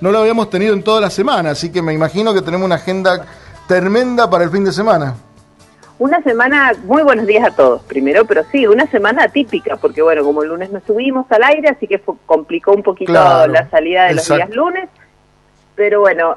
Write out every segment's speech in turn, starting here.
no lo habíamos tenido en toda la semana, así que me imagino que tenemos una agenda tremenda para el fin de semana. Una semana, muy buenos días a todos primero, pero sí, una semana atípica, porque bueno, como el lunes nos subimos al aire, así que complicó un poquito la salida de los días lunes. Pero bueno,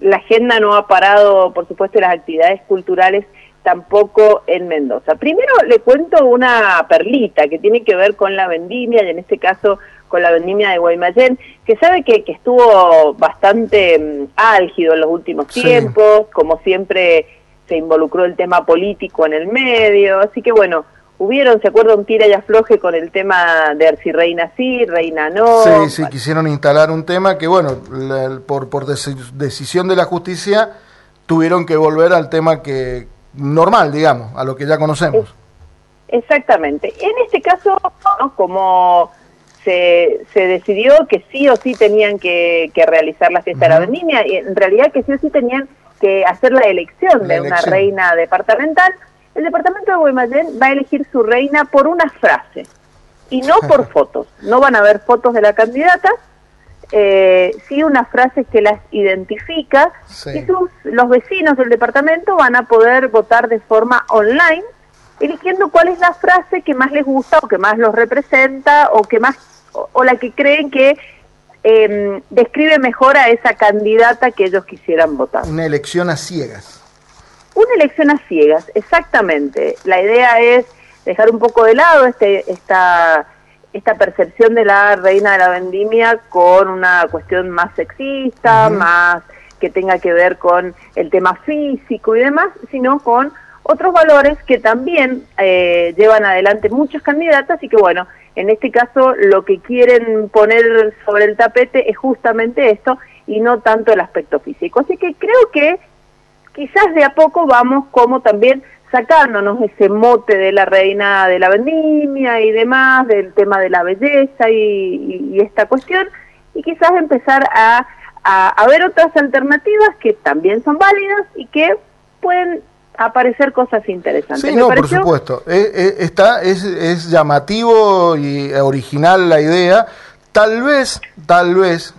la agenda no ha parado, por supuesto, las actividades culturales tampoco en Mendoza. Primero le cuento una perlita que tiene que ver con la vendimia, y en este caso con la vendimia de Guaymallén, que sabe que, que estuvo bastante mm, álgido en los últimos tiempos, como siempre se involucró el tema político en el medio, así que bueno, hubieron, ¿se acuerda un tira y afloje con el tema de si reina sí, reina no? Sí, sí, quisieron instalar un tema que bueno, por, por decisión de la justicia tuvieron que volver al tema que normal, digamos, a lo que ya conocemos. Exactamente. En este caso, como se, se, decidió que sí o sí tenían que, realizar la fiesta de la vendimia, y en realidad que sí o sí tenían que hacer la elección de una reina departamental, el departamento de Guaymallén va a elegir su reina por una frase y no por fotos. No van a ver fotos de la candidata, eh, sí una frase que las identifica y sus, los vecinos del departamento van a poder votar de forma online eligiendo cuál es la frase que más les gusta o que más los representa o que más o la que creen que eh, describe mejor a esa candidata que ellos quisieran votar. Una elección a ciegas. Una elección a ciegas, exactamente. La idea es dejar un poco de lado este, esta, esta percepción de la reina de la vendimia con una cuestión más sexista, más que tenga que ver con el tema físico y demás, sino con otros valores que también eh, llevan adelante muchos candidatos y que bueno, en este caso lo que quieren poner sobre el tapete es justamente esto y no tanto el aspecto físico. Así que creo que quizás de a poco vamos como también sacándonos ese mote de la reina de la vendimia y demás, del tema de la belleza y, esta cuestión, y quizás empezar a, a ver otras alternativas que también son válidas y que pueden aparecer cosas interesantes. Sí, no, por supuesto. Eh, eh, está, es, es llamativo y original la idea. Tal vez, tal vez,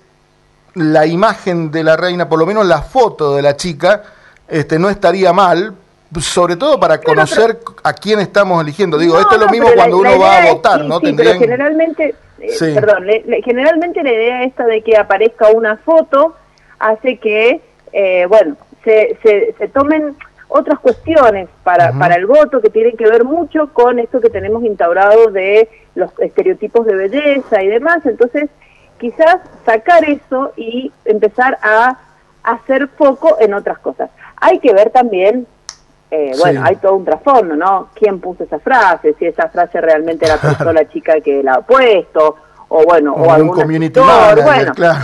la imagen de la reina, por lo menos la foto de la chica, este, no estaría mal, sobre todo para conocer a quién estamos eligiendo. Digo, esto es lo mismo cuando uno va a votar, ¿no? Sí, pero generalmente, eh, perdón, generalmente la idea esta de que aparezca una foto hace que, bueno, se, se, se tomen otras cuestiones para, para el voto que tienen que ver mucho con esto que tenemos instaurado de los estereotipos de belleza y demás. Entonces, quizás sacar eso y empezar a hacer foco en otras cosas. Hay que ver también, eh, bueno, hay todo un trasfondo, ¿no? ¿Quién puso esa frase? Si esa frase realmente la puso la chica que la ha puesto, o bueno, o, algún community bueno, claro.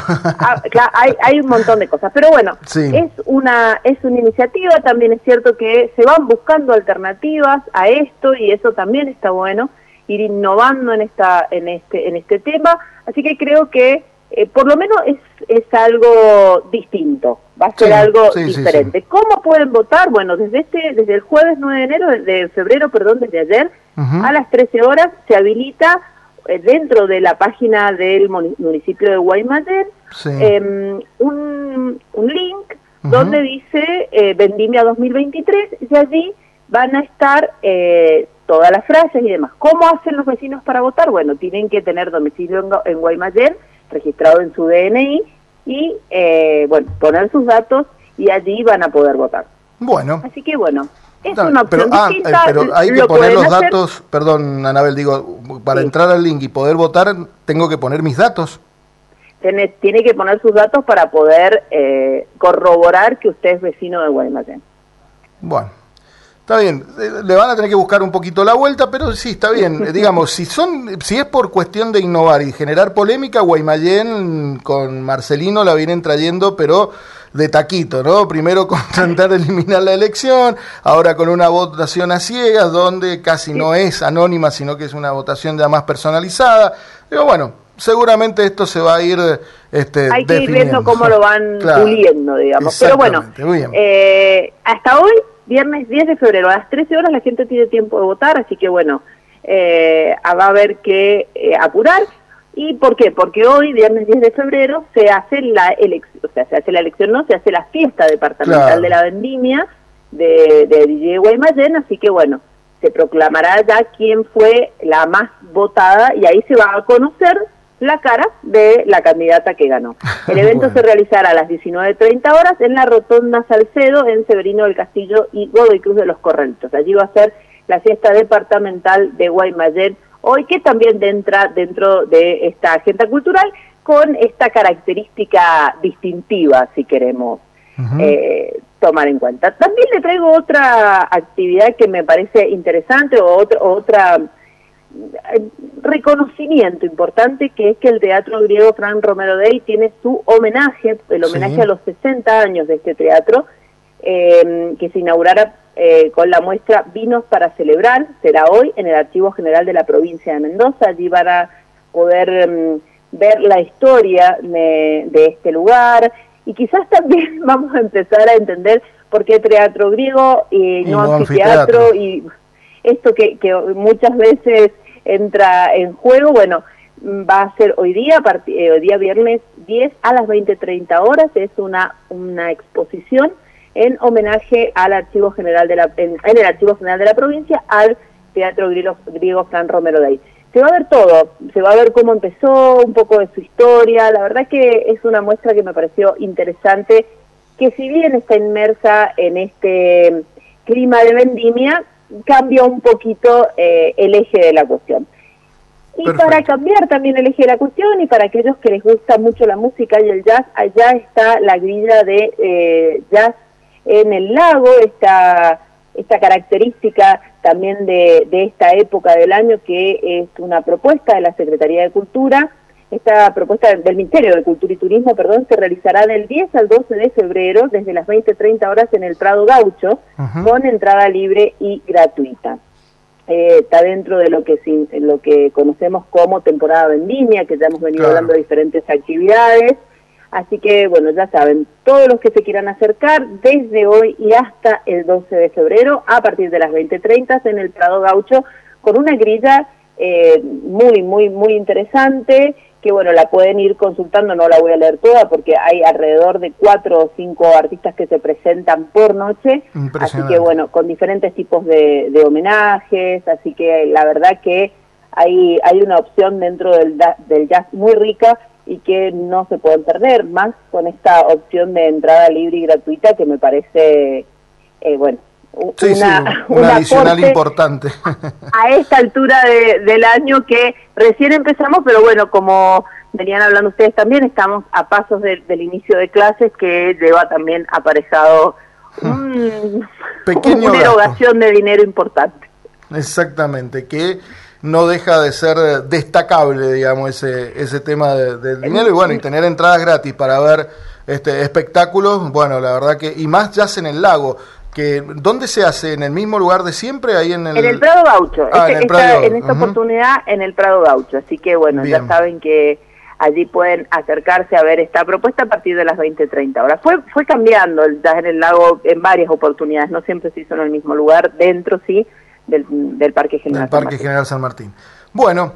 Hay, hay un montón de cosas, pero bueno, es una es una iniciativa, también es cierto que se van buscando alternativas a esto y eso también está bueno ir innovando en esta en este en este tema, así que creo que eh, por lo menos es, es algo distinto, va a ser algo diferente. ¿Cómo pueden votar? Bueno, desde este desde el jueves 9 de enero, de febrero, perdón, desde ayer, a las 13 horas se habilita dentro de la página del municipio de Guaymallén em, un, un, link donde dice eh, Vendimia 2023 y allí van a estar eh, todas las frases y demás. ¿Cómo hacen los vecinos para votar? Bueno, tienen que tener domicilio en, en Guaymallén, registrado en su DNI y, eh, bueno, poner sus datos y allí van a poder votar. Bueno. Así que bueno, es una opción pero, ah, eh, pero hay que poner los datos, perdón Anabel, digo, para entrar al link y poder votar, tengo que poner mis datos. Tiene, tiene que poner sus datos para poder eh, corroborar que usted es vecino de Guaymallén. Bueno, está bien. Eh, le van a tener que buscar un poquito la vuelta, pero sí, está bien. Digamos, si son, si es por cuestión de innovar y generar polémica, Guaymallén con Marcelino la vienen trayendo, pero de taquito, ¿no? Primero con tratar de eliminar la elección, ahora con una votación a ciegas, donde casi no es anónima, sino que es una votación ya más personalizada. Pero bueno, seguramente esto se va a ir este, hay que ir viendo cómo lo van puliendo digamos. Pero bueno eh, hasta hoy viernes 10 de febrero a las 13 horas la gente tiene tiempo de votar así que bueno eh, va a haber que eh, apurar ¿Y por qué? Porque hoy, viernes 10 de febrero, se hace la elección, o sea, se hace la elección, no, se hace la fiesta departamental de la vendimia de, de DJ Guaymallén, así que bueno, se proclamará ya quién fue la más votada y ahí se va a conocer la cara de la candidata que ganó. El evento se realizará a las 19.30 horas en la Rotonda Salcedo, en Severino del Castillo y Godoy Cruz de los Corralitos. Allí va a ser la fiesta departamental de Guaymallén, hoy que también entra dentro de esta agenda cultural con esta característica distintiva, si queremos eh, tomar en cuenta. También le traigo otra actividad que me parece interesante o otra, otra eh, reconocimiento importante que es que el Teatro Griego Fran Romero Day tiene su homenaje, el homenaje a los 60 años de este teatro, eh, que se inaugurará eh, con la muestra Vinos para Celebrar, será hoy en el Archivo General de la Provincia de Mendoza, allí van a poder mm, ver la historia de, este lugar. Y quizás también vamos a empezar a entender por qué teatro griego y, no, anfiteatro, y esto que, que muchas veces entra en juego, bueno, va a ser hoy día, eh, hoy día viernes 10 a las 20.30 horas, es una, una exposición en homenaje al Archivo General de la, en, el Archivo General de la provincia al Teatro Griego, Griego Fran Romero Day. Se va a ver todo, se va a ver cómo empezó, un poco de su historia, la verdad que es una muestra que me pareció interesante, que si bien está inmersa en este clima de vendimia, cambia un poquito eh, el eje de la cuestión. Y para cambiar también el eje de la cuestión y para aquellos que les gusta mucho la música y el jazz, allá está la grilla de eh, jazz en el lago, esta, esta característica también de, de esta época del año que es una propuesta de la Secretaría de Cultura. Esta propuesta del Ministerio de Cultura y Turismo, perdón, se realizará del 10 al 12 de febrero desde las 20-30 horas en el Prado Gaucho con entrada libre y gratuita. Eh, está dentro de lo que lo que conocemos como temporada vendimia, que ya hemos venido hablando de diferentes actividades. Así que, bueno, ya saben, todos los que se quieran acercar desde hoy y hasta el 12 de febrero, a partir de las 20.30 en el Prado Gaucho, con una grilla eh, muy, muy, muy interesante, que bueno, la pueden ir consultando, no la voy a leer toda porque hay alrededor de cuatro o cinco artistas que se presentan por noche, así que bueno, con diferentes tipos de, de homenajes, así que la verdad que hay, hay una opción dentro del, del jazz muy rica y que no se pueden perder, más con esta opción de entrada libre y gratuita que me parece, eh, bueno, una, un adicional importante. A esta altura del año que recién empezamos, pero bueno, como venían hablando ustedes también, estamos a pasos del inicio de clases que lleva también aparejado un, una erogación de dinero importante. Exactamente, que no deja de ser destacable, digamos, ese, ese tema del dinero y bueno, y tener entradas gratis para ver este espectáculos, bueno, la verdad que, y más ya en el lago, que ¿dónde se hace? ¿En el mismo lugar de siempre? ahí En el, en el Prado Gaucho, ah, en, esta, en esta oportunidad en el Prado Gaucho, así que bueno, ya saben que allí pueden acercarse a ver esta propuesta a partir de las 20.30 horas. Fue, fue cambiando el en el lago en varias oportunidades, no siempre se hizo en el mismo lugar, dentro sí, del, Parque General, San, Parque General San Martín. Bueno,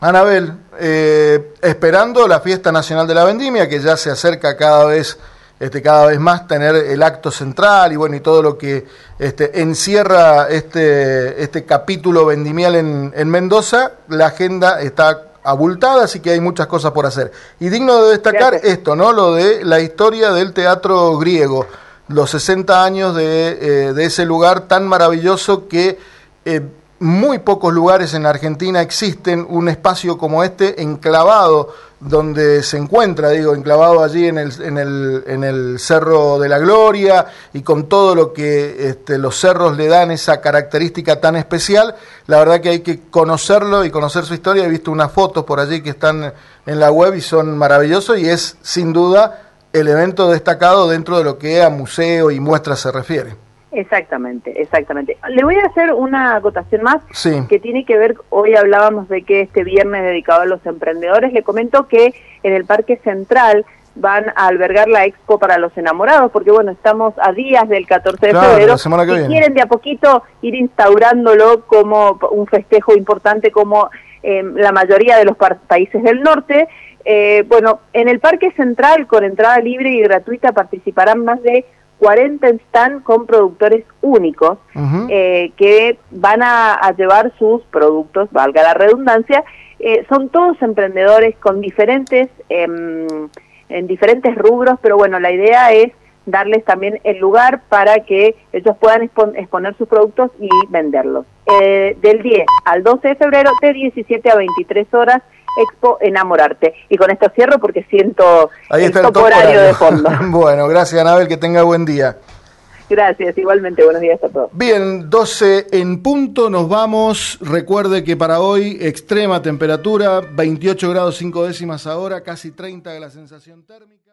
Anabel, eh, esperando la fiesta nacional de la vendimia, que ya se acerca cada vez, este, cada vez más, tener el acto central y bueno, y todo lo que este, encierra este, este capítulo vendimial en, en Mendoza, la agenda está abultada, así que hay muchas cosas por hacer. Y digno de destacar esto, ¿no? Lo de la historia del teatro griego, los 60 años de, eh, de ese lugar tan maravilloso que eh, muy pocos lugares en Argentina existen un espacio como este enclavado donde se encuentra, digo, enclavado allí en el, en el, en el Cerro de la Gloria y con todo lo que este, los cerros le dan esa característica tan especial, la verdad que hay que conocerlo y conocer su historia. He visto unas fotos por allí que están en la web y son maravillosos y es sin duda el evento destacado dentro de lo que a museo y muestra se refiere. Exactamente, exactamente. Le voy a hacer una acotación más que tiene que ver, hoy hablábamos de que este viernes dedicado a los emprendedores, le comento que en el Parque Central van a albergar la expo para los enamorados, porque bueno, estamos a días del 14 de febrero y quieren de a poquito ir instaurándolo como un festejo importante, como la mayoría de los países del norte. Eh, bueno, en el Parque Central, con entrada libre y gratuita, participarán más de 40 stands con productores únicos eh, que van a, llevar sus productos, valga la redundancia. Eh, son todos emprendedores con diferentes, em, en diferentes rubros, pero bueno, la idea es darles también el lugar para que ellos puedan exponer sus productos y venderlos. del 10 al 12 de febrero, de 17 a 23 horas, Expo Enamorarte. Y con esto cierro porque siento Ahí el, top horario de fondo. bueno, gracias Anabel, que tenga buen día. Gracias, igualmente, buenos días a todos. Bien, 12 en punto, nos vamos. Recuerde que para hoy extrema temperatura, 28 grados 5 décimas ahora, casi 30 de la sensación térmica.